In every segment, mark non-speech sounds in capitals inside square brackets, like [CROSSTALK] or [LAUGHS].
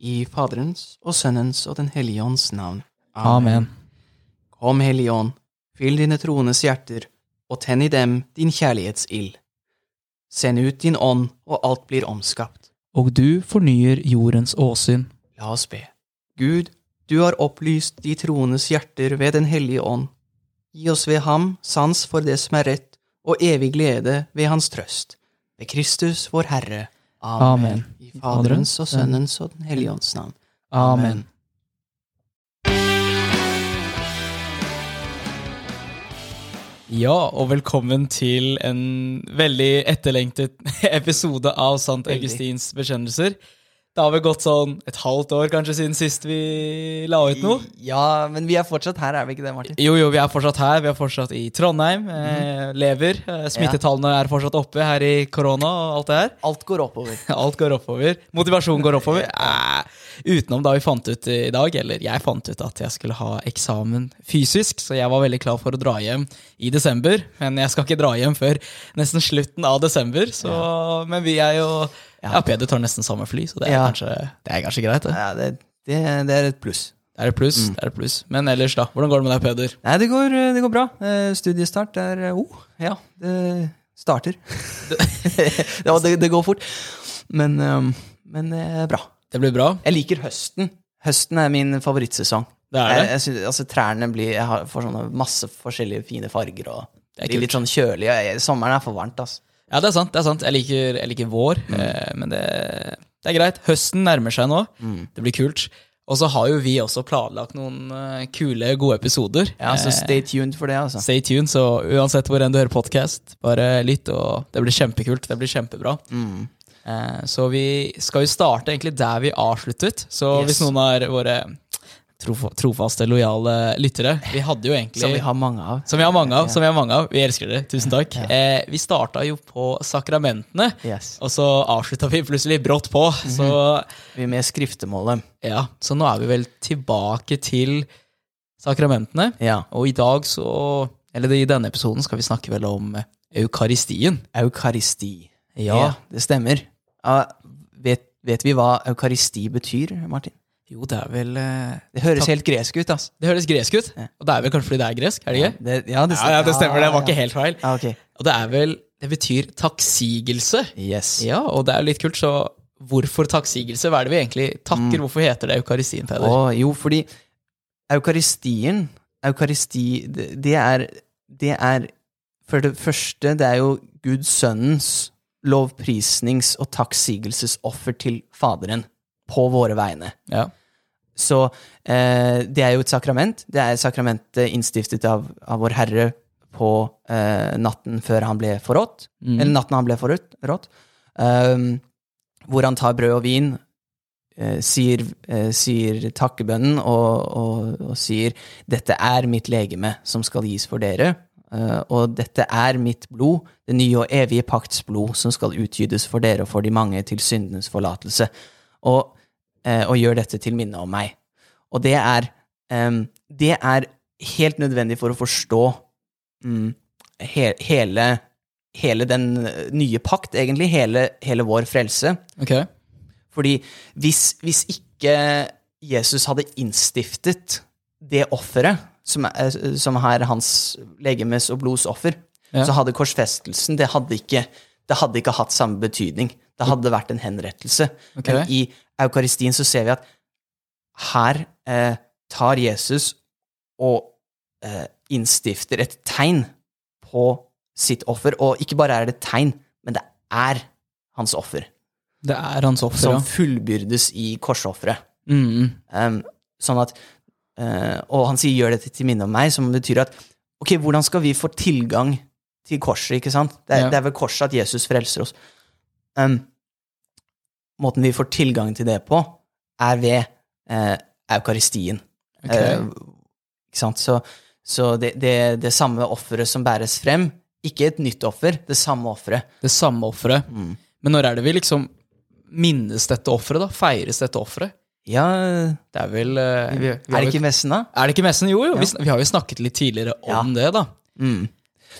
I Faderens og Sønnens og Den hellige ånds navn. Amen. Kom, Hellige Ånd, fyll dine troendes hjerter, og tenn i dem din kjærlighetsild. Send ut din ånd, og alt blir omskapt. Og du fornyer jordens åsyn. La oss be. Gud, du har opplyst de troendes hjerter ved Den hellige ånd. Gi oss ved ham sans for det som er rett, og evig glede ved hans trøst. Ved Kristus vår Herre. Amen. I Faderens og Sønnens og Den hellige ånds navn. Amen. Ja, og velkommen til en veldig etterlengtet [LAUGHS] episode av Sant Augustins bekjennelser. Det har vel gått sånn et halvt år kanskje siden sist vi la ut noe? Ja, men vi er fortsatt her, er vi ikke det, Martin? Jo, jo, vi er fortsatt her. Vi er fortsatt i Trondheim. Eh, lever. Eh, smittetallene er fortsatt oppe her i korona og alt det her. Alt går oppover. [LAUGHS] Alt går oppover. Motivasjonen går oppover. [LAUGHS] Eh, utenom da vi fant ut i dag, eller jeg fant ut at jeg skulle ha eksamen fysisk, så jeg var veldig klar for å dra hjem i desember. Men jeg skal ikke dra hjem før nesten slutten av desember, så Men vi er jo Ja, Peder tar nesten samme fly, så det er, Ja. kanskje, det er kanskje greit, det. Ja, det, det, det er et pluss. Det er et pluss. Mm. det er et pluss. Men ellers, da? Hvordan går det med deg, Peder? Nei, det går, det går bra. Eh, Studiestart er eh, oh, ja, det starter. [LAUGHS] ja, det, det går fort. Men, eh, men bra. Det blir bra? Jeg liker høsten. Høsten er min favorittsesong. Det er Jeg, det? jeg synes, altså, trærne blir Jeg har, får sånne masse forskjellige fine farger. Og Det blir litt sånn kjølig. jeg- Sommeren er for varmt, altså. Ja, det er sant. det er sant. Jeg liker, jeg liker vår, Mm. eh, men det, det er greit. Høsten nærmer seg nå. Mm. Det blir kult. Og så har jo vi også planlagt noen uh, kule, gode episoder. Ja, så Eh, stay tuned for det, altså. Stay tuned, så uansett hvor enn du hører podkast, bare lytt, og det blir kjempekult. Det blir kjempebra. Mm. Uh, Så vi skal jo starte egentlig der vi avsluttet. Så Yes. hvis noen av våre trofaste, lojale lyttere Vi hadde jo egentlig Som vi har mange av. som vi har mange av. som Vi har mange av Vi elsker dere. Tusen takk. Eh, vi starta jo på sakramentene, Yes. og så avslutta vi plutselig brått på. Så Vi er med skriftemålet. ja, så nå er vi vel tilbake til sakramentene. Ja. Og i dag så Eller i denne episoden skal vi snakke vel om eukaristien. Eukaristi. Ja. det stemmer. Ja, vet, vet vi hva eukaristi betyr, Martin? Jo, det er vel eh, Det høres helt gresk ut, altså. Det høres gresk ut. Ja. Og det er vel kanskje fordi det er gresk? er det ikke? Det, ja, det Ja, ja, det stemmer. Det var ikke helt feil. Ja, ok. Og det er vel Det betyr takksigelse. Yes. Ja, og det er jo litt kult, så hvorfor takksigelse? Hva er det vi egentlig takker? Hvorfor heter det eukaristien, Peder? Å, jo, fordi eukaristien Eukaristi, det, det er Det er For det første, det er jo Guds sønnens lovprisnings- og takksigelsesoffer til Faderen på våre vegne. Ja. Så eh, det er jo et sakrament. Det er sakramentet innstiftet av, av vår Herre på eh, natten før han ble forrådt. Mm. Eller natten han ble forrådt. rådt, ehm, hvor han tar brød og vin, eh, sier, eh, sier takkebønnen og, og, og sier 'Dette er mitt legeme som skal gis for dere'. eh, og dette er mitt blod, det nye og evige pakts blod, som skal utgytes for dere og for de mange til syndenes forlatelse. Og, eh, og gjør dette til minne om meg. Og det er, det er helt nødvendig for å forstå mm, he, hele, hele den nye pakt, egentlig. Hele, hele vår frelse. Okay. Fordi hvis, hvis ikke Jesus hadde innstiftet det offeret, som, er- som er hans legemes og blods offer, Ja. så hadde korsfestelsen det hadde, ikke, det hadde ikke hatt samme betydning. Det hadde vært en henrettelse. Okay. Men i eukaristien så ser vi at her eh, tar Jesus og eh, innstifter et tegn på sitt offer. Og ikke bare er det et tegn, men det er hans offer, Det er hans offer, som fullbyrdes i korsofferet. Mm. Um, sånn at eh, Og han sier 'gjør dette til minne om meg', som betyr at ok, hvordan skal vi få tilgang til korset, ikke sant? Det er, Ja. det er ved korset at Jesus frelser oss. Um, måten vi får tilgang til det på, er ved eh, eukaristien. Okay. Eh, ikke sant? Så, så det, det, det samme offeret som bæres frem, ikke et nytt offer, det samme offeret. Det samme offeret. Mm. Men når er det vi liksom minnes dette offeret, da? Feires dette offeret? Ja, Det er vel eh, vi, vi er det ikke messen, da? Er det ikke messen? Jo, jo. Ja. Vi, har jo snakket litt tidligere om det, da. Mm.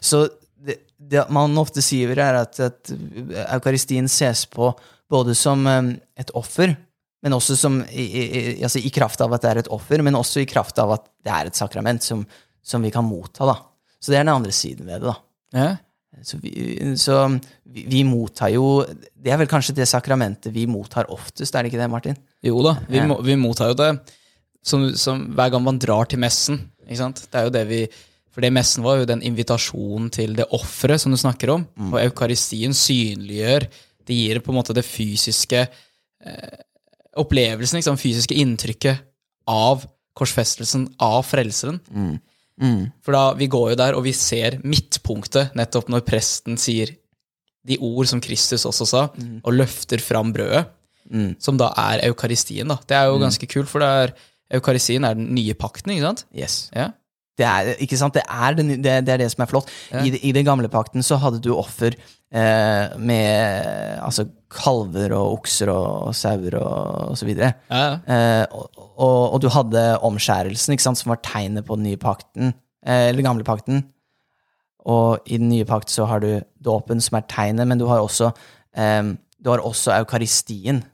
Så det, man ofte sier, er at, at eukaristien ses på både som um, et offer, men også som i, i, altså i kraft av at det er et offer, men også i kraft av at det er et sakrament som, som vi kan motta. da. Så det er den andre siden ved det. da. Ja. Så, vi, så vi, vi mottar jo Det er vel kanskje det sakramentet vi mottar oftest, er det ikke det, Martin? Jo da, vi, Ja. må, vi mottar jo det som, som hver gang man drar til messen. Det er jo det vi For det messen var jo den invitasjonen til det offeret som du snakker om. Og eukaristien synliggjør Det gir på en måte det fysiske eh, opplevelsen, liksom, fysiske inntrykket av korsfestelsen, av frelseren. For da, vi går jo der, og vi ser midtpunktet nettopp når presten sier de ord som Kristus også sa, og løfter fram brødet, som da er eukaristien. da. Det er jo ganske kult, for det er, eukaristien er den nye pakten, ikke sant? Yes. Ja. Det er, ikke sant? Det, er det, det, det er det som er flott. I, I den gamle pakten så hadde du offer eh, med altså, kalver og okser og, og sauer og, og så videre. Ja, ja. Eh, og, og, og du hadde omskjærelsen, ikke sant, som var tegnet på den nye pakten, eh, eller gamle pakten. Og i den nye pakt så har du dåpen, som er tegnet, men du har også, eh, du har også eukaristien,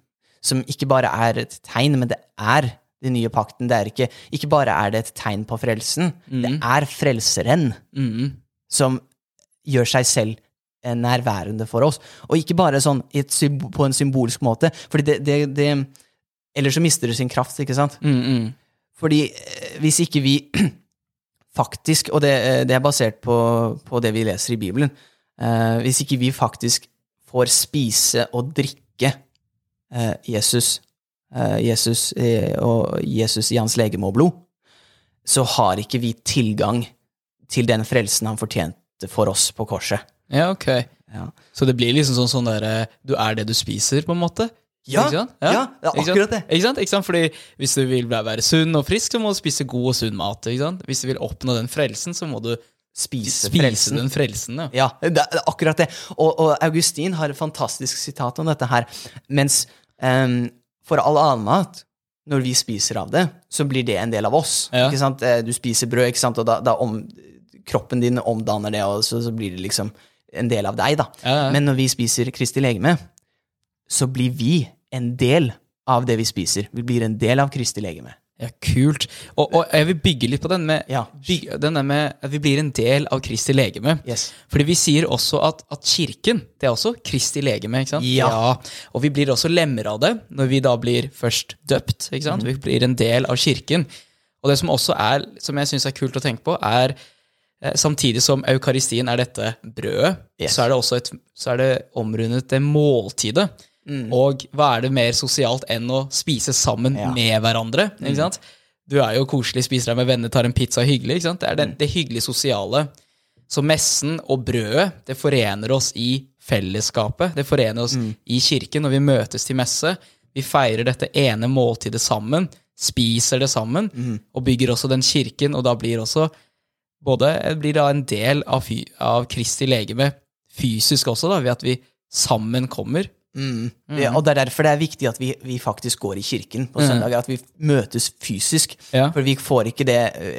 som ikke bare er et tegn, men det er den nye pakten. Det er ikke, ikke bare er det et tegn på frelsen, det er frelseren mm. som gjør seg selv eh, nærværende for oss. Og ikke bare sånn et på en symbolsk måte, fordi det, det, det Ellers så mister det sin kraft, ikke sant? Mm, mm. Fordi eh, hvis ikke vi [CLEARS THROAT] faktisk, og det, eh, det er basert på, på det vi leser i Bibelen eh, Hvis ikke vi faktisk får spise og drikke eh, Jesus, Jesus eh, og Jesus i hans legeme og blod, så har ikke vi tilgang til den frelsen han fortjente for oss på korset. Ja, ok. Ja. Så det blir liksom sånn, sånn derre Du er det du spiser, på en måte? Ja, ja, ja, det er akkurat det. Ikke sant? Ikke sant? Fordi hvis du vil være sunn og frisk, så må du spise god og sunn mat. Ikke sant? Hvis du vil oppnå den frelsen, så må du Spise, spise frelsen. den frelsen. Ja. Ja, det er akkurat det. Og, og Augustin har et fantastisk sitat om dette her. Mens em, for all annen mat, når vi spiser av det, så blir det en del av oss. Ja. Ikke sant? Eh, Du spiser brød, ikke sant? og da, da om, kroppen din omdanner det, og så, så blir det liksom en del av deg. da. Ja, ja. Men når vi spiser Kristi legeme, så blir vi en del av det vi spiser. Vi blir en del av Kristi legeme. Ja, kult. Og, og jeg vil bygge litt på den med, Ja. bygge, den med at vi blir en del av Kristi legeme. Yes. Fordi vi sier også at, at kirken, det er også Kristi legeme. ikke sant? Ja. Og vi blir også lemmer av det når vi da blir først døpt. ikke sant? Mm. Vi blir en del av kirken. Og det som også er, som jeg syns er kult å tenke på, er eh, samtidig som eukaristien er dette brødet, Yes. så er det også et, så er det omrundet det måltidet. Mm. Og hva er det mer sosialt enn å spise sammen Ja. med hverandre? ikke sant? Du er jo koselig, spiser deg med venner, tar en pizza hyggelig. ikke sant? Det er det, det hyggelige sosiale. Så messen og brødet, det forener oss i fellesskapet. Det forener oss i kirken når vi møtes til messe. Vi feirer dette ene måltidet sammen, spiser det sammen, og bygger også den kirken, og da blir også både blir da en del av, av Kristi legeme fysisk også, da, ved at vi sammen kommer. Mm. Ja, og det er derfor det er viktig at vi, vi faktisk går i kirken på søndager, at vi møtes fysisk. Ja. For vi får ikke det,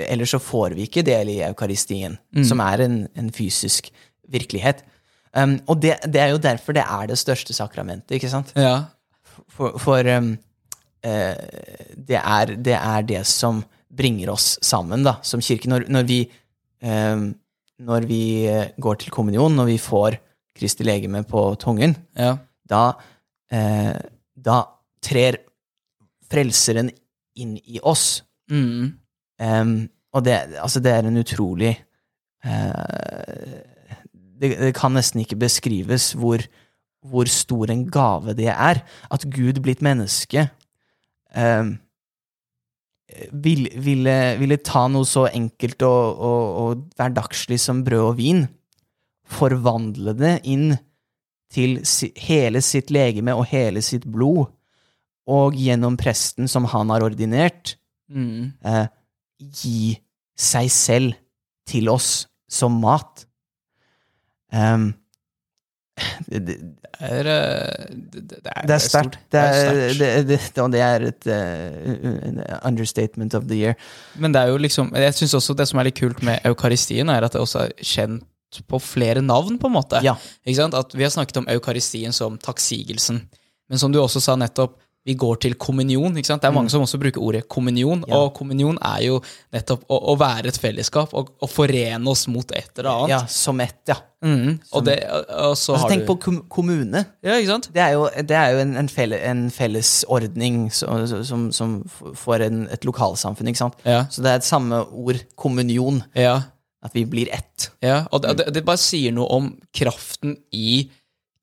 ellers så får vi ikke del i eukaristien, som er en, en fysisk virkelighet. Um, og det, det er jo derfor det er det største sakramentet, ikke sant? Ja. For, for um, uh, det, er, det er det som bringer oss sammen, da, som kirke. Når, når vi, um, når vi eh, går til kommunion, når vi får Kristi legeme på tungen, ja. Da, eh, da trer frelseren inn i oss. Mm. Um, og det, altså det er en utrolig uh, det, det kan nesten ikke beskrives hvor, hvor stor en gave det er. At Gud blitt menneske um, vil, ville, ville ta noe så enkelt og, og, og hverdagslig som brød og vin, forvandle det inn til hele sitt legeme og hele sitt blod, og gjennom presten som han har ordinert, Mm. eh, gi seg selv til oss som mat. Um, det, det, Det er, det, er, det er sterkt. Det, er- og det er et uh, understatement of the year. Men det er jo liksom Jeg synes også det som er litt kult med eukaristien, er at det også er kjent på flere navn, på en måte. Ja. At Vi har snakket om eukaristien som takksigelsen. Men som du også sa nettopp, vi går til kommunion. Det er mange som også bruker ordet kommunion, og kommunion er jo nettopp å, å være et fellesskap og, å forene oss mot et eller annet. Ja, som ett, ja. Mhm. Og, det, og så Altså, har tenk du på kommune. Ja, ikke sant? Det er jo, det er jo en, en, felle, en fellesordning så- som, som får en, et lokalsamfunn, ikke sant? Ja. Så det er et samme ord, kommunion, Ja. At vi blir ett. Ja, og det, det, det bare sier noe om kraften i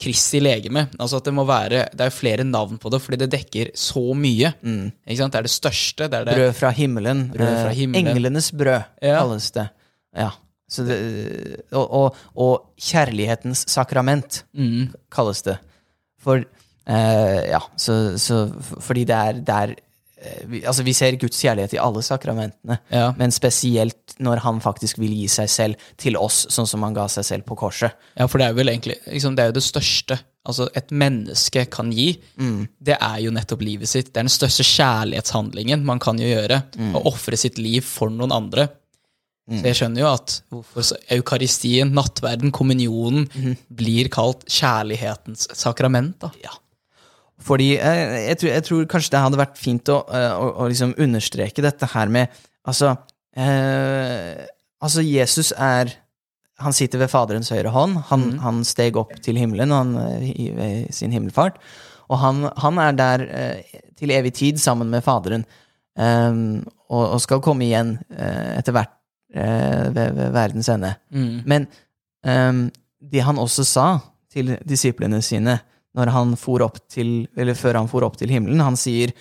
Kristi legeme. Altså at Det må være, det er flere navn på det, fordi det dekker så mye. Ikke sant? Det er det største. det er det. Brød fra himmelen. Brød fra eh, himmelen. Englenes brød, Ja. kalles det. Ja. Så det og, og, og kjærlighetens sakrament, Mm. kalles det. For eh, Ja, så, så fordi det er, det er eh, vi, Altså, vi ser Guds kjærlighet i alle sakramentene, Ja. men spesielt når han faktisk vil gi seg selv til oss, sånn som han ga seg selv på korset. Ja, for det er jo vel egentlig liksom, Det er jo det største altså et menneske kan gi. Det er jo nettopp livet sitt. Det er den største kjærlighetshandlingen man kan jo gjøre. Å ofre sitt liv for noen andre. Så jeg skjønner jo at hvorfor eukaristien, nattverden, kommunionen blir kalt kjærlighetens sakrament. da. Ja. Fordi eh, jeg, tror, jeg tror kanskje det hadde vært fint å, eh, å, å liksom understreke dette her med Altså, eh, altså Jesus er Han sitter ved Faderens høyre hånd. Han, han steg opp til himmelen han, eh, i, ved sin himmelfart. Og han, han er der eh, til evig tid sammen med Faderen, eh, og, og skal komme igjen eh, etter hvert eh, ved, ved verdens ende. Men ehm, det han også sa til disiplene sine når han for opp til, eller før han for opp til himmelen, han sier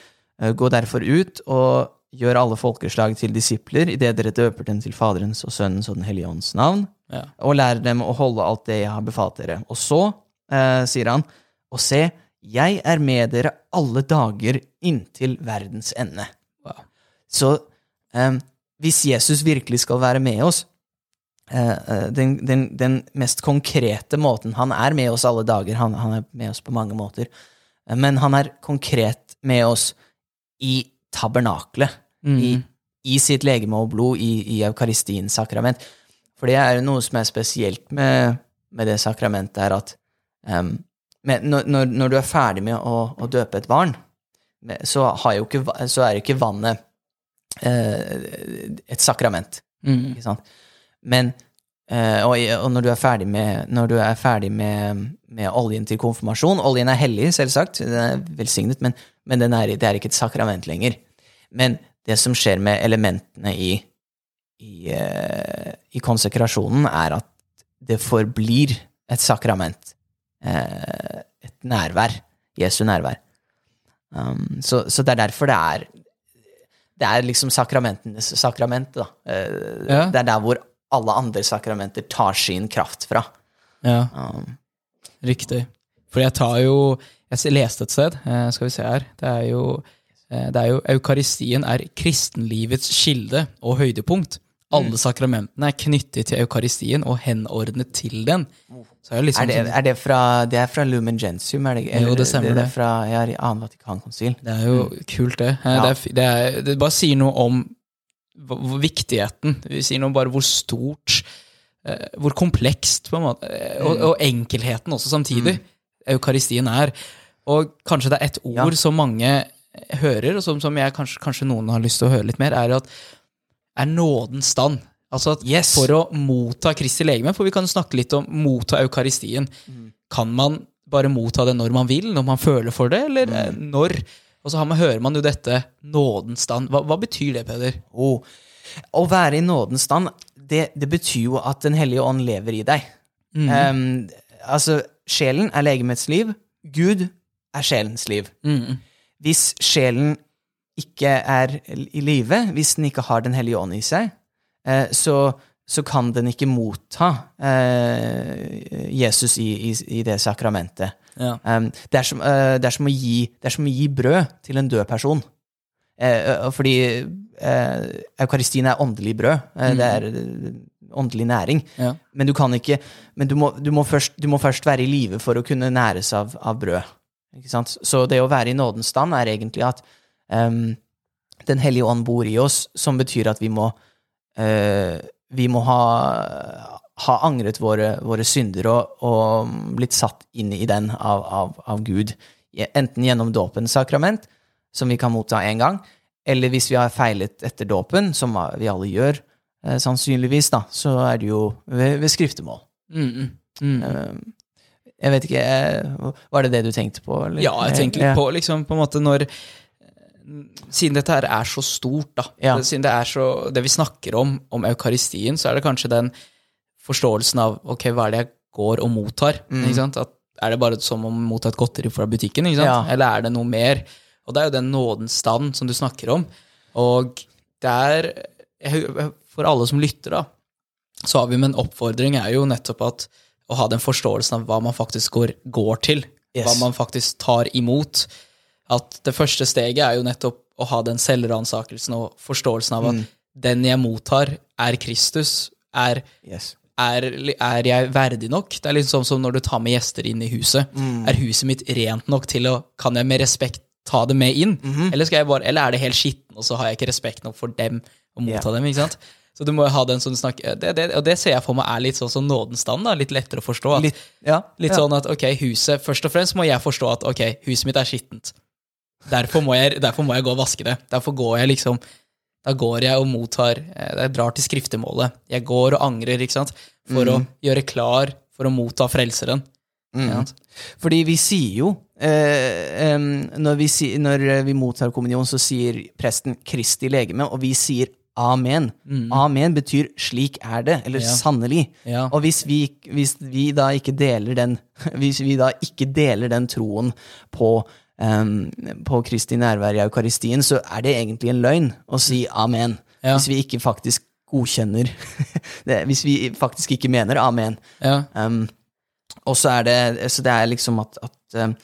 eh, gå derfor ut og gjør alle folkeslag til disipler idet dere døper dem til Faderens og Sønnens og Den hellige ånds navn, Ja. og lærer dem å holde alt det jeg har befalt dere. Og så eh, sier han, og se, jeg er med dere alle dager inntil verdens ende. Wow. Så eh, hvis Jesus virkelig skal være med oss, den, den, den mest konkrete måten Han er med oss alle dager, han, han er med oss på mange måter, eh, men han er konkret med oss i tabernaklet, i, i sitt legeme og blod, i, i eukaristiens sakrament. For det er noe som er spesielt med, med det sakramentet, er at um, når, når, du er ferdig med å, å døpe et barn, så, ikke, så er jo ikke vannet eh, et sakrament. Mm. Ikke sant? Men Uh, og, og når du er ferdig med, er ferdig med, med oljen til konfirmasjon Oljen er hellig, selvsagt, den er velsignet, men, men den er, det er ikke et sakrament lenger. Men det som skjer med elementene i, i, uh, i konsekrasjonen, er at det forblir et sakrament. Uh, et nærvær. Jesu nærvær. Um, så, så det er derfor det er det er liksom sakramentenes sakrament. Da. Ja. Det er der hvor alle andre sakramenter tar sin kraft fra. Ja, Um, riktig. For jeg tar jo Jeg leste et sted, eh, skal vi se her. Det er jo, eh, det er jo Eukaristien er kristenlivets kilde og høydepunkt. Alle sakramentene er knyttet til eukaristien og henordnet til den. Så er liksom er, det, sånn, er det fra Det er fra Lumen Gentium? Er det, Jo, det stemmer det. er fra ja, annen Vatikankonsil. Det er jo kult, det. Eh, Ja. Det, det, er, det bare sier noe om hvor, viktigheten Vi sier noe bare hvor stort eh, Hvor komplekst, på en måte, eh, og, og enkelheten også samtidig, eukaristien er. Og kanskje det er et ord Ja. som mange hører, og som, som jeg kanskje, kanskje noen har lyst til å høre litt mer, er at er nådens stand. Altså at Yes. For å motta Kristi legeme, for vi kan snakke litt om motta eukaristien. Kan man bare motta det når man vil, når man føler for det, eller mm. når? Og så har man, hører man jo dette nådens stand. Hva, hva betyr det, Peder? Oh. Å være i nådens stand, det, det betyr jo at Den hellige ånd lever i deg. Um, altså, sjelen er legemets liv. Gud er sjelens liv. Mm. Hvis sjelen ikke er i live, hvis den ikke har Den hellige ånd i seg, uh, så, så kan den ikke motta eh, Jesus i, i, i det sakramentet. Ja. Um, det, er som, eh, det, er som å gi, det er som å gi brød til en død person. Eh, eh, fordi eh, eukaristien er åndelig brød. Eh, Det er åndelig næring. Ja. Men du kan ikke Men du må, du må, først, du må først være i live for å kunne næres av, av brød. Så det å være i nådens stand er egentlig at um, Den hellige ånd bor i oss, som betyr at vi må Vi må ha, ha angret våre, våre synder og, og blitt satt inn i den av, av, av Gud enten gjennom dåpens sakrament, som vi kan motta én gang, eller hvis vi har feilet etter dåpen, som vi alle gjør, eh, sannsynligvis, da, så er det jo ved, ved skriftemål. Mm, mm, mm. Eh, jeg vet ikke, eh, Var det det du tenkte på? Eller? Ja, jeg tenker litt på liksom på en måte når Siden dette her er så stort, da. Ja. Siden det er så Det vi snakker om, om eukaristien, så er det kanskje den forståelsen av ok, hva er det jeg går og mottar? Mm. Ikke sant? At, er det bare som å motta et godteri fra butikken? Ikke sant? Ja. Eller er det noe mer? Og det er jo den nådens stand som du snakker om. Og det er For alle som lytter, da, så har vi med en oppfordring er jo nettopp at å ha den forståelsen av hva man faktisk går, går til. Yes. Hva man faktisk tar imot. At det første steget er jo nettopp å ha den selvransakelsen og forståelsen av at Mm. den jeg mottar, er Kristus. Er, Yes. Er, er jeg verdig nok? Det er litt sånn som når du tar med gjester inn i huset. Mm. Er huset mitt rent nok til å Kan jeg med respekt ta det med inn? Mhm. eller, skal jeg bare, eller er det helt skitten, og så har jeg ikke respekt nok for dem å motta yeah. dem? ikke sant? Så du må jo ha den som du snakker det, det, Og det ser jeg for meg er litt sånn som nådens stand. Litt lettere å forstå. At, Litt, ja, Litt ja. sånn at ok, huset Først og fremst må jeg forstå at ok, huset mitt er skittent. Derfor må jeg, derfor må jeg gå og vaske det. Derfor går jeg liksom Da går jeg og mottar eh, Jeg drar til skriftemålet. Jeg går og angrer, ikke sant? For å gjøre klar for å motta Frelseren. Mm. Fordi vi sier jo eh, når, vi når vi mottar kommunion, så sier presten 'Kristi legeme', og vi sier amen. Amen betyr 'slik er det', eller Mm. Ja. 'sannelig'. Ja. Og hvis vi, hvis vi da ikke deler den [LAUGHS] Hvis vi da ikke deler den troen på, em, på Kristi nærvær i eukaristien, så er det egentlig en løgn å si amen. Ja. Hvis vi ikke faktisk godkjenner [LAUGHS] det, Hvis vi faktisk ikke mener amen. Ja. Um, og så er det Så det er liksom at, at um,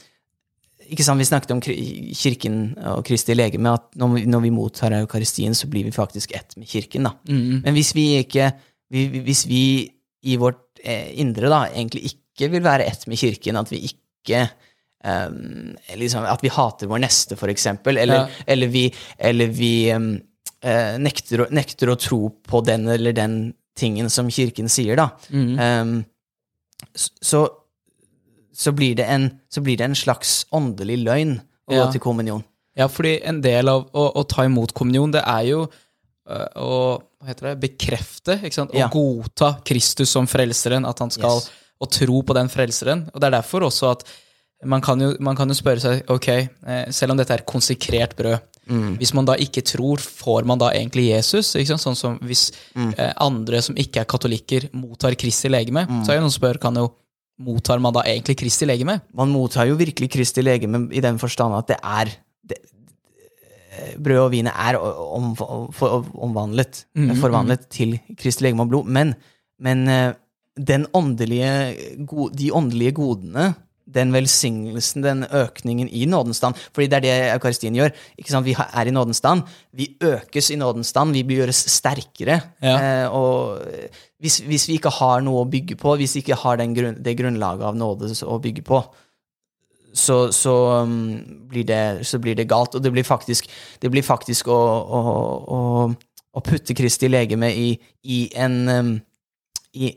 Ikke sant, Vi snakket om kirken og Kristi legeme, at når vi, når vi mottar eukaristien, så blir vi faktisk ett med kirken. da. Mm. Men hvis vi ikke vi, Hvis vi i vårt eh, indre da egentlig ikke vil være ett med kirken, at vi ikke um, liksom, At vi hater vår neste, eksempel, eller, Ja. eller vi, eller vi um, uh, nekter, å, nekter å tro på den eller den tingen som kirken sier, da. Mm. Um, så, så, blir det en, så blir det en slags åndelig løgn å Ja. gå til kommunion. Ja, fordi en del av å, å ta imot kommunion, det er jo øh, å hva heter det, bekrefte, å Ja. godta Kristus som frelseren, at han skal Yes. og tro på den frelseren. Og det er derfor også at man kan jo, man kan jo spørre seg, ok, eh, selv om dette er konsekrert brød, hvis man da ikke tror, får man da egentlig Jesus? Sånn som hvis eh, andre som ikke er katolikker, mottar Kristi legeme, så er jo noen som spør, kan jo, mottar man da egentlig Kristi legeme? Man mottar jo virkelig Kristi legeme i den forstand at det er det, Brød og vin er om, for, omvandlet, forvandlet til Kristi legeme og blod. Men, men eh, den åndelige, de åndelige godene, den velsignelsen, den økningen i nådens stand fordi det er det eukaristien gjør. Vi er i nådens stand. Vi økes i nådens stand. Vi gjøres sterkere. Ja. Eh, og hvis, hvis vi ikke har noe å bygge på, hvis vi ikke har den grunn, det grunnlaget av nåde å bygge på, så, så, um, blir det, så blir det galt. Og det blir faktisk, det blir faktisk å, å, å, å putte Kristi legeme i, i en um, i,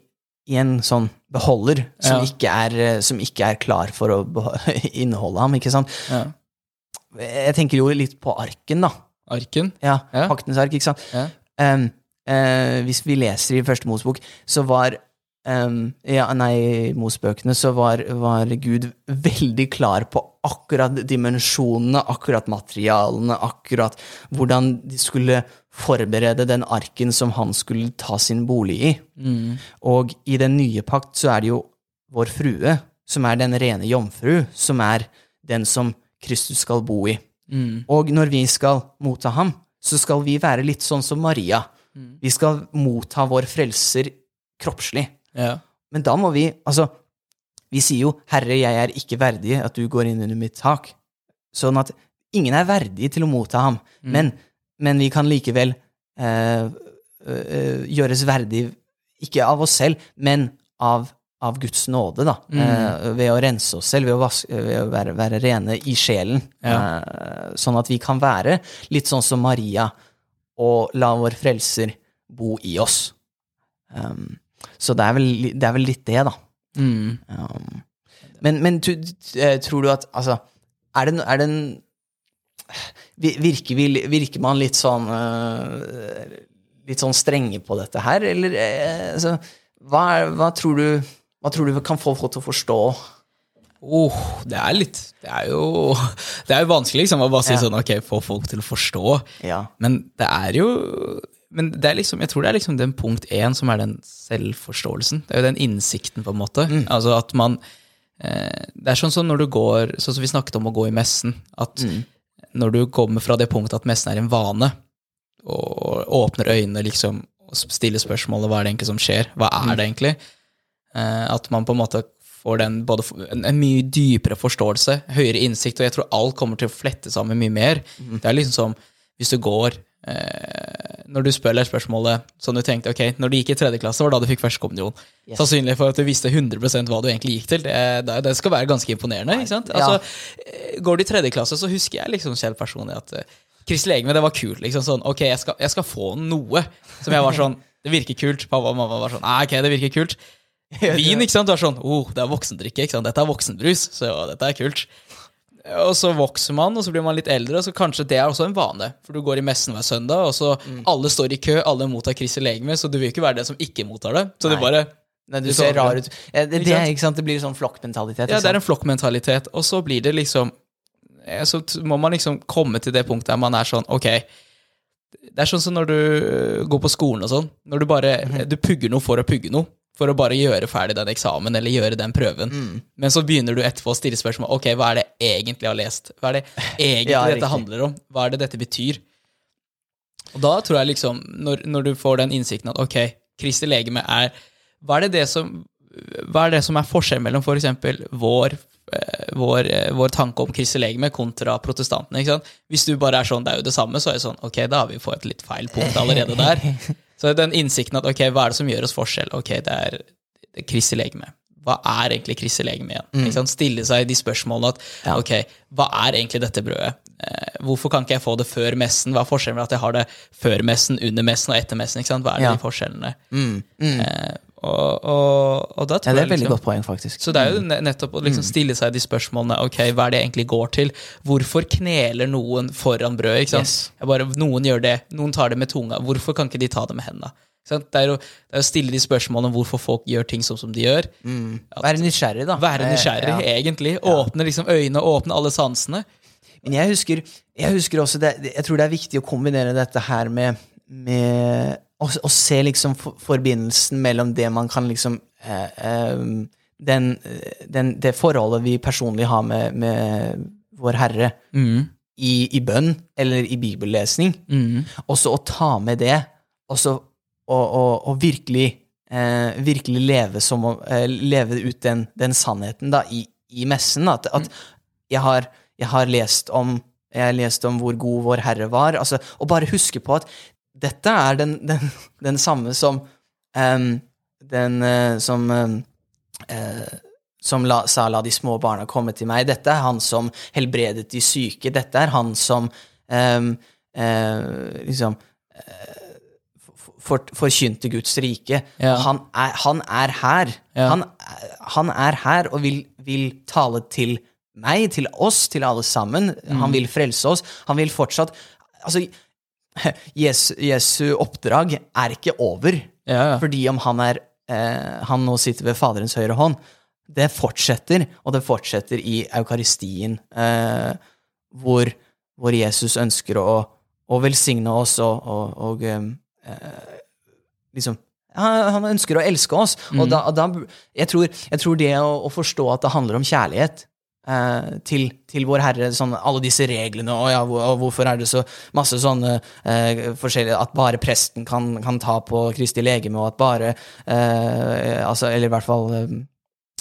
i en sånn beholder som, Ja. ikke er, eh, som ikke er klar for å [LAUGHS] inneholde ham, ikke sant? Ja. Jeg tenker jo litt på arken, da. Arken? Ja, Ja. Paktens ark, ikke sant? Um, uh, hvis vi leser i Første Mosebok, så var um, ja, Nei, Mosebøkene, så var, var Gud veldig klar på akkurat dimensjonene, akkurat materialene, akkurat hvordan de skulle forberede den arken som han skulle ta sin bolig i. Mm. Og i den nye pakt så er det jo vår frue, som er den rene jomfru, som er den som Kristus skal bo i. Mm. Og når vi skal motta ham, så skal vi være litt sånn som Maria. Vi skal motta vår frelser kroppslig. Ja. Men da må vi Altså, vi sier jo 'Herre, jeg er ikke verdig at du går inn under mitt tak'. Sånn at ingen er verdig til å motta ham. Men, men vi kan likevel eh, eh, gjøres verdig, ikke av oss selv, men av, av Guds nåde, da. Eh, ved å rense oss selv, ved å, vaske, ved å være, være rene i sjelen. Eh, sånn at vi kan være litt sånn som Maria, og la vår frelser bo i oss. Um, så det er, vel, det er vel litt det, da. Mm. Um, men men eh, tror du at Altså, Er det, er det en virker, vi, virker man litt sånn eh, Litt sånn strenge på dette her, eller eh, altså, hva, er, hva, tror du, hva tror du kan få folk til å forstå? Oh, det er litt Det er jo [LAUGHS] Det er jo vanskelig liksom, å bare si Ja. sånn ok, få folk til å forstå. Ja. Men det er jo Men det er liksom, jeg tror det er liksom den punkt én som er den selvforståelsen. Det er jo den innsikten, på en måte. Altså at man eh, Det er sånn som når du går Sånn som vi snakket om å gå i messen. At når du kommer fra det punktet at messen er en vane, og åpner øynene liksom, og stiller spørsmålet hva er det egentlig som skjer, hva er det egentlig, eh, at man på en måte får den både en, en mye dypere forståelse, høyere innsikt, og jeg tror alt kommer til å flette sammen mye mer. Det er liksom som hvis du går Når du spør spørsmålet som du tenkte ok, når du gikk i tredje klasse, var da du fikk førstekommunion. Yes. Sannsynlig for at du visste 100 hva du egentlig gikk til. Det, det, skal være ganske imponerende. ikke sant? Altså, ja. Går du i tredje klasse, så husker jeg liksom selv personlig at uh, Kristel Legeme, det var kult. liksom sånn, Ok, jeg skal, jeg skal få noe som jeg var sånn [LAUGHS] Det virker kult. Pappa og mamma var sånn Nei, ok, det virker kult. [LAUGHS] Vin, ikke sant? Du er sånn oh, det er voksendrikke. ikke sant? Dette er voksenbrus, så dette er kult. Og så vokser man, og så blir man litt eldre, og så kanskje det er også en vane. For du går i messen hver søndag, og så alle står i kø, alle mottar Kristel Legeme, så du vil ikke være den som ikke mottar det. Så Nei. det bare Nei, du Du ser rar ut. Ja, det, det, ikke sant? det blir sånn flokkmentalitet. Ja, det er en flokkmentalitet, og så blir det liksom Så må man liksom komme til det punktet der man er sånn Ok, det er sånn som når du øh, går på skolen og sånn. Når du bare Mhm. Du pugger noe for å pugge noe. For å bare gjøre ferdig den eksamen eller gjøre den prøven. Mm. Men så begynner du etterpå å stille spørsmål. Ok, hva er det egentlig jeg har lest? Hva er det [LAUGHS] egentlig Ja, dette handler om? Hva er det dette betyr? Og da tror jeg liksom, når, når du får den innsikten at ok, Kristi legeme er Hva er det, det som hva er det som er forskjellen mellom for eksempel vår, eh, vår, eh, vår tanke om Kristi legeme kontra protestantene? Hvis du bare er sånn, det er jo det samme, så er det sånn, ok, da har vi fått et litt feil punkt allerede der. [LAUGHS] Så den innsikten at ok, hva er det som gjør oss forskjell? Ok, det er, det er. Hva er egentlig Kristi legeme igjen? Sant? Stille seg de spørsmålene at Ja. ok, hva er egentlig dette brødet? Eh, hvorfor kan ikke jeg få det før messen? Hva er forskjellen med at jeg har det før messen, under messen og etter messen? Hva er Ja. de forskjellene? Mm, mm. Eh, og, og, og Ja, det er et veldig liksom, godt poeng, faktisk. Så det er jo nettopp å liksom stille seg de spørsmålene Ok, hva er det egentlig går til? Hvorfor kneler noen foran brødet? ikke sant? Yes. Bare, noen gjør det, noen tar det med tunga. Hvorfor kan ikke de ta det med hendene? Sant? Det, er å, det er å stille de spørsmålene om hvorfor folk gjør ting sånn som de gjør. Være nysgjerrig, da. Være nysgjerrig, Eh, ja. egentlig. Åpne liksom øynene, åpne alle sansene. Men jeg husker, jeg husker også det, Jeg tror det er viktig å kombinere dette her med, med å, å se liksom for, forbindelsen mellom det man kan liksom eh, eh, den, den, Det forholdet vi personlig har med, med vår Herre i, i bønn eller i bibellesning, og så å ta med det, og så å, virkelig eh, virkelig leve, som, å eh, leve ut den, den sannheten da, i, i messen. At, at jeg, har, jeg har lest om jeg har lest om hvor god vår Herre var. Altså, og bare huske på at dette er den, den, den samme som um, Den uh, som eh, som la, sa 'la de små barna komme til meg'. Dette er han som helbredet de syke. Dette er han som um, liksom for, forkynte Guds rike. Ja. Han, er, han er her. Ja. Han, han er her og vil, vil tale til meg, til oss, til alle sammen. Mm. Han vil frelse oss. Han vil fortsatt Altså, [LAUGHS] Jesu, Jesu oppdrag er ikke over Ja, ja. fordi om han er eh, Han nå sitter ved Faderens høyre hånd. Det fortsetter, og det fortsetter i eukaristien, eh, hvor, hvor Jesus ønsker å, å velsigne oss og, og, og eh, liksom han han ønsker å elske oss. Og da, da jeg, tror, jeg tror det å, å forstå at det handler om kjærlighet eh, til, til vår Herre, sånn, alle disse reglene, og, ja, hvor, og hvorfor er det så masse sånne eh, forskjellige At bare presten kan, kan ta på Kristi legeme, og at bare eh, altså, Eller i hvert fall eh,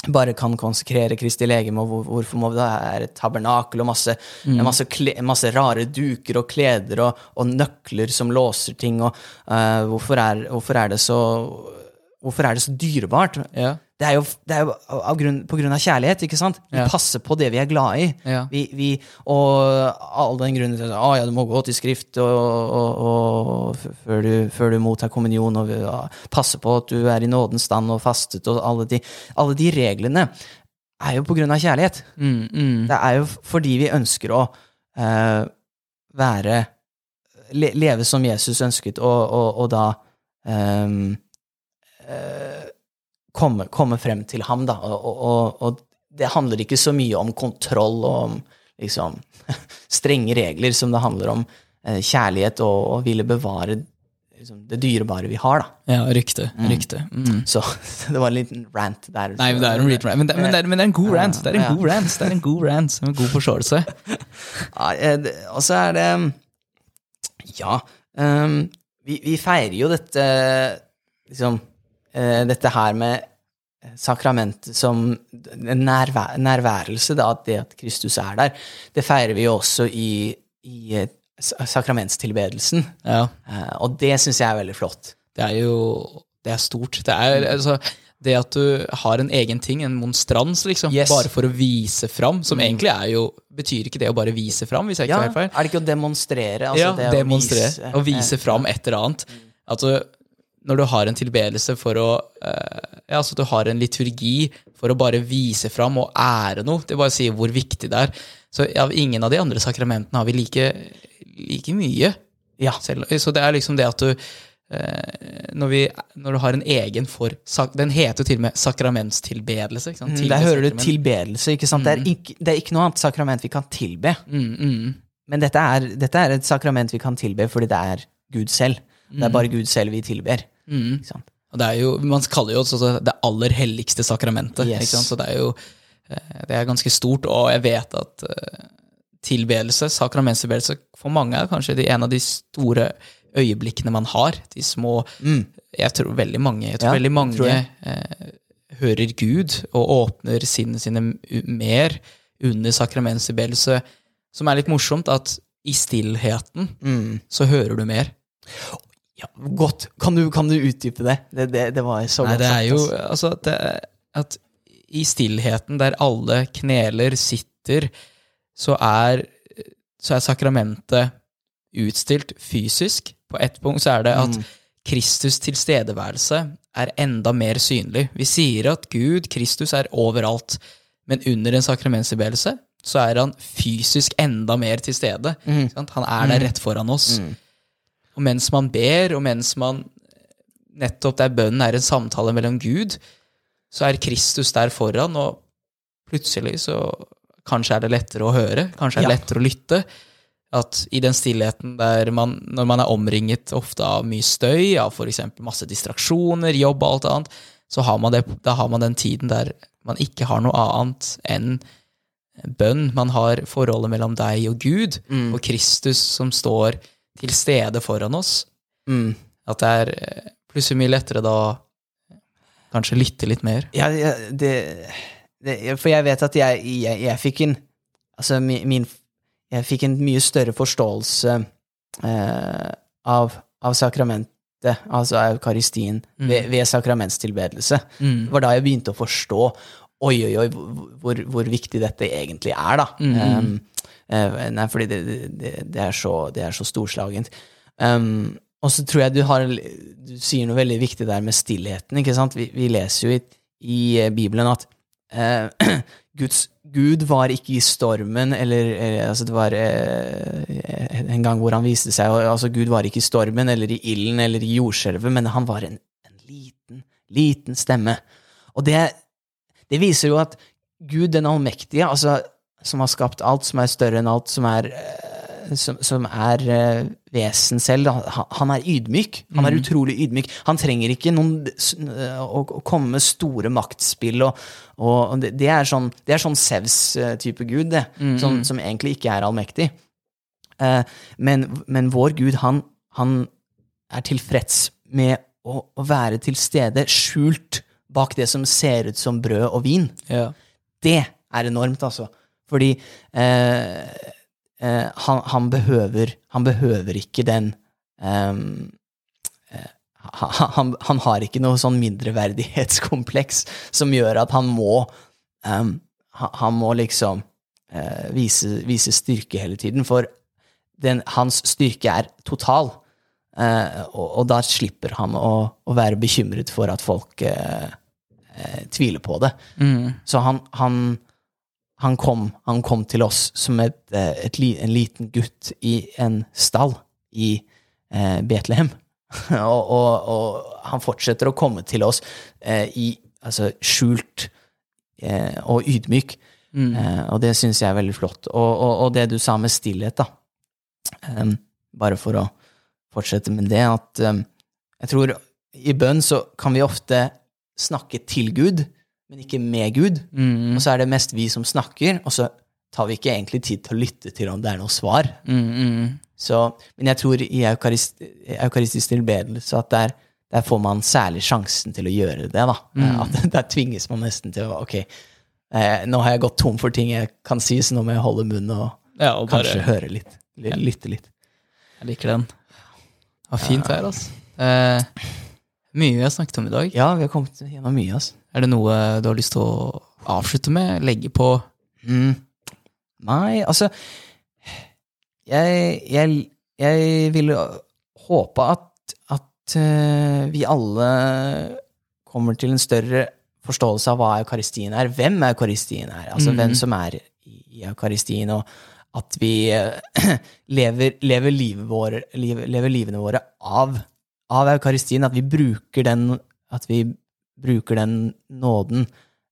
bare kan konsekrere Kristi legeme, og hvor, hvorfor må det være et tabernakel og masse, masse, kle, masse rare duker og kleder og, og nøkler som låser ting, og eh, hvorfor, er, hvorfor er det så Hvorfor er det så dyrebart? Ja. Det er jo, det er jo av grunn, på grunn av kjærlighet, ikke sant? Vi Ja. passer på det vi er glad i. Ja. Vi, vi, og all den grunnen til at «Å, ja, du må gå til skrift og, og, og, før, du, før du mottar kommunion, og ja, passe på at du er i nådens stand og fastet, og alle de, alle de reglene er jo på grunn av kjærlighet. Mm, mm. Det er jo fordi vi ønsker å uh, være le, Leve som Jesus ønsket, og, og, da eh, komme, komme frem til ham, da. Og, og, og, det handler ikke så mye om kontroll og om liksom [LAUGHS] strenge regler som det handler om eh, kjærlighet og å ville bevare liksom, det dyrebare vi har, da. Ja, riktig. riktig. Mm. [LAUGHS] Så det var en liten rant der. Nei, men det er en rant. Men men, det men det er en god rant. Det er en god rant. Det er en god rant. Med god forståelse. [LAUGHS] Ja, eh, og så er det Ja. Um, vi, vi feirer jo dette liksom eh, Dette her med sakramentet som nærvær, nærværelse, da, det at Kristus er der. Det feirer vi jo også i, i eh, sakramentstilbedelsen. Ja. Eh, og det syns jeg er veldig flott. Det er jo Det er stort. Det er altså det at du har en egen ting, en monstrans, liksom, Yes. bare for å vise fram, som egentlig er jo Betyr ikke det å bare vise fram, hvis jeg ikke Ja, er det ikke å demonstrere? Altså ja, det å demonstrere. vise- Å vise fram et eller annet. At du, når du har en tilbedelse for å eh, Ja, altså du har en liturgi for å bare vise fram og ære noe. Det bare sier hvor viktig det er. Så av ingen av de andre sakramentene har vi like, like mye. Ja. Selv, så det er liksom det at du eh, når, vi, når du har en egen for sak- Den heter jo til og med sakramentstilbedelse. Ikke sant? Mm, Der hører du tilbedelse, ikke sant? Det, er ikke, det er ikke noe annet sakrament vi kan tilbe. Mm, mm. Men dette er, dette er et sakrament vi kan tilbe fordi det er Gud selv. Det er bare Gud selv vi tilber. Mm. Er jo, Man kaller jo også det aller helligste sakramentet. Yes. Så det er jo eh, det er ganske stort, og jeg vet at eh, tilbedelse, sakramentstilbedelse, for mange er kanskje de, en av de store øyeblikkene man har. De små Jeg tror veldig mange, jeg tror Mm. Ja, veldig mange tror eh, hører Gud og åpner sinnene sine mer under sakramentstilbedelse, som er litt morsomt, at i stillheten Mm. så hører du mer. Ja, godt. Kan du, kan du utdype det? Det, det, det var så Nei, godt det er jo sagt, altså. altså at, at i stillheten der alle kneler, sitter, så er, så er sakramentet utstilt fysisk. På ett punkt så er det at Kristus tilstedeværelse er enda mer synlig. Vi sier at Gud, Kristus, er overalt, men under en sakramentstilbedelse så er han fysisk enda mer til stede. Mm. Han er der rett foran oss. Og mens man ber, og mens man nettopp der bønnen er en samtale mellom Gud, så er Kristus der foran, og plutselig så kanskje er det lettere å høre, kanskje er det Ja. lettere å lytte. At i den stillheten der man, når man er omringet ofte av mye støy, av f.eks. masse distraksjoner, jobb og alt annet, så har man det, da har man den tiden der man ikke har noe annet enn bønn. Man har forholdet mellom deg og Gud, og Kristus som står til stede foran oss. Mm. At det er eh, plutselig mye lettere da kanskje lytte litt mer. Ja, ja, det, det For jeg vet at jeg, jeg, jeg fikk en Altså, min, Jeg fikk en mye større forståelse eh, av, av sakramentet, altså eukaristien, ved, ved sakramentstilbedelse. Mm. Det var da jeg begynte å forstå Oi, oi, oi, hvor, hvor viktig dette egentlig er, da. Um, eh, nei, fordi det, det, det, er så, det er så storslagent. Um, og så tror jeg du har Du sier noe veldig viktig der med stillheten, ikke sant? Vi, vi leser jo i, i eh, Bibelen at uh, [CLEARS THROAT] Guds, Gud var ikke i stormen, eller, eller altså det var eh, en gang hvor han viste seg og, altså Gud var ikke i stormen, eller i ilden, eller i jordskjelvet, men han var en, en liten, liten stemme. Og det, det viser jo at Gud den allmektige, altså, som har skapt alt, som er større enn alt, som er, eh, som, som er eh, vesen selv, han, han er ydmyk. Han er utrolig ydmyk. Han trenger ikke noen, eh, å, å komme med store maktspill, og, og det, det er sånn, det er sånn Sevs-type gud, det, som, som egentlig ikke er allmektig. Men, men vår Gud, han, han er tilfreds med å, å være til stede skjult bak det som ser ut som brød og vin. Ja. Det er enormt, altså. Fordi eh, eh, han, han, behøver, han behøver ikke den eh, han, han, har ikke noe sånn mindreverdighetskompleks som gjør at han må um, han, må liksom uh, vise, vise styrke hele tiden, for den, hans styrke er total. Uh, og, og da slipper han å, å være bekymret for at folk uh, eh, tvile på det. Mm. Så han, han, han, kom, han kom til oss som et, eh, et, en liten gutt i en stall i eh, Betlehem. [LAUGHS] og, og, og han fortsetter å komme til oss eh, i altså, skjult eh, og ydmyk. Mm. Eh, og det syns jeg er veldig flott. Og, og, det du sa med stillhet, da. Em, bare for å fortsette med det, at jeg tror i bønn så kan vi ofte snakke til Gud, men ikke med Gud. Mm. Og så er det mest vi som snakker, og så tar vi ikke egentlig tid til å lytte til om det er noe svar. Mm. Så, men jeg tror i eukarist, eukaristisk tilbedelse at der, der får man særlig sjansen til å gjøre det. Mm. At [LAUGHS] Der tvinges man nesten til å Ok, eh, nå har jeg gått tom for ting jeg kan si, så nå må jeg holde munn og Ja, og bare kanskje høre litt. Lytte litt. Jeg liker den. Det var fint her, altså. Eh, mye vi har snakket om i dag. Ja, vi har kommet gjennom mye, altså. Er det noe du har lyst til å avslutte med? Legge på? Mm. Nei, altså Jeg, jeg, jeg ville håpe at, at eh, vi alle kommer til en større forståelse av hva eukaristien er. Hvem eukaristien er. Altså mm. hvem som er i, eukaristien. Og at vi eh, [CLEARS THROAT] lever, lever, livet våre, lever livene våre av, av eukaristien. At vi bruker den, at vi bruker den nåden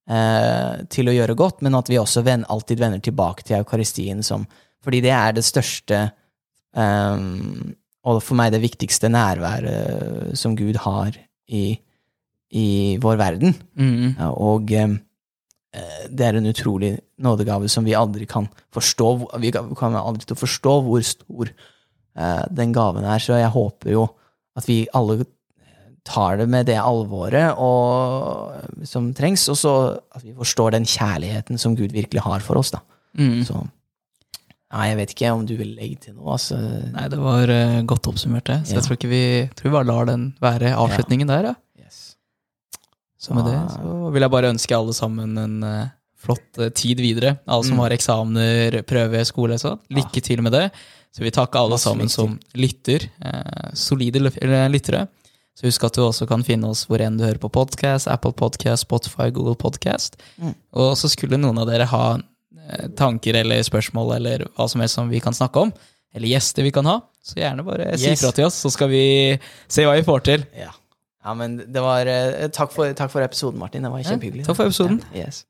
eh, til å gjøre godt, men at vi også ven, alltid vender tilbake til eukaristien som Fordi det er det største eh, og for meg det viktigste nærværet som Gud har i, i vår verden. Mm. Ja, og eh, det er en utrolig nådegave som vi aldri kan forstå. Vi kommer aldri til å forstå hvor stor eh, den gaven er, så jeg håper jo at vi alle tar det med det alvoret og, som trengs, og så at vi forstår den kjærligheten som Gud virkelig har for oss. da. Mm. Så ja, jeg vet ikke om du vil legge til noe. altså. Nei, det var uh, godt oppsummert, det. Så Ja. jeg tror ikke vi tror vi bare lar den være avslutningen der, ja. Yes. Så med det så vil jeg bare ønske alle sammen en uh, flott uh, tid videre. Alle som Mm. har eksamener, prøve, skole og sånn. Lykke til med det. Så vi takker alle sammen som lytter. Solide lyttere. Så husk at du også kan finne oss hvor enn du hører på podcast, Apple Podcast, Spotify, Google Podcast. Mm. Og så skulle noen av dere ha eh, tanker eller spørsmål eller hva som helst som vi kan snakke om, eller gjester vi kan ha, så gjerne bare si Yes. fra til oss, så skal vi se hva vi får til. Ja. ja, men det var eh, Takk for, takk for episoden, Martin. Det var kjempehyggelig. takk for episoden. Ja, yes.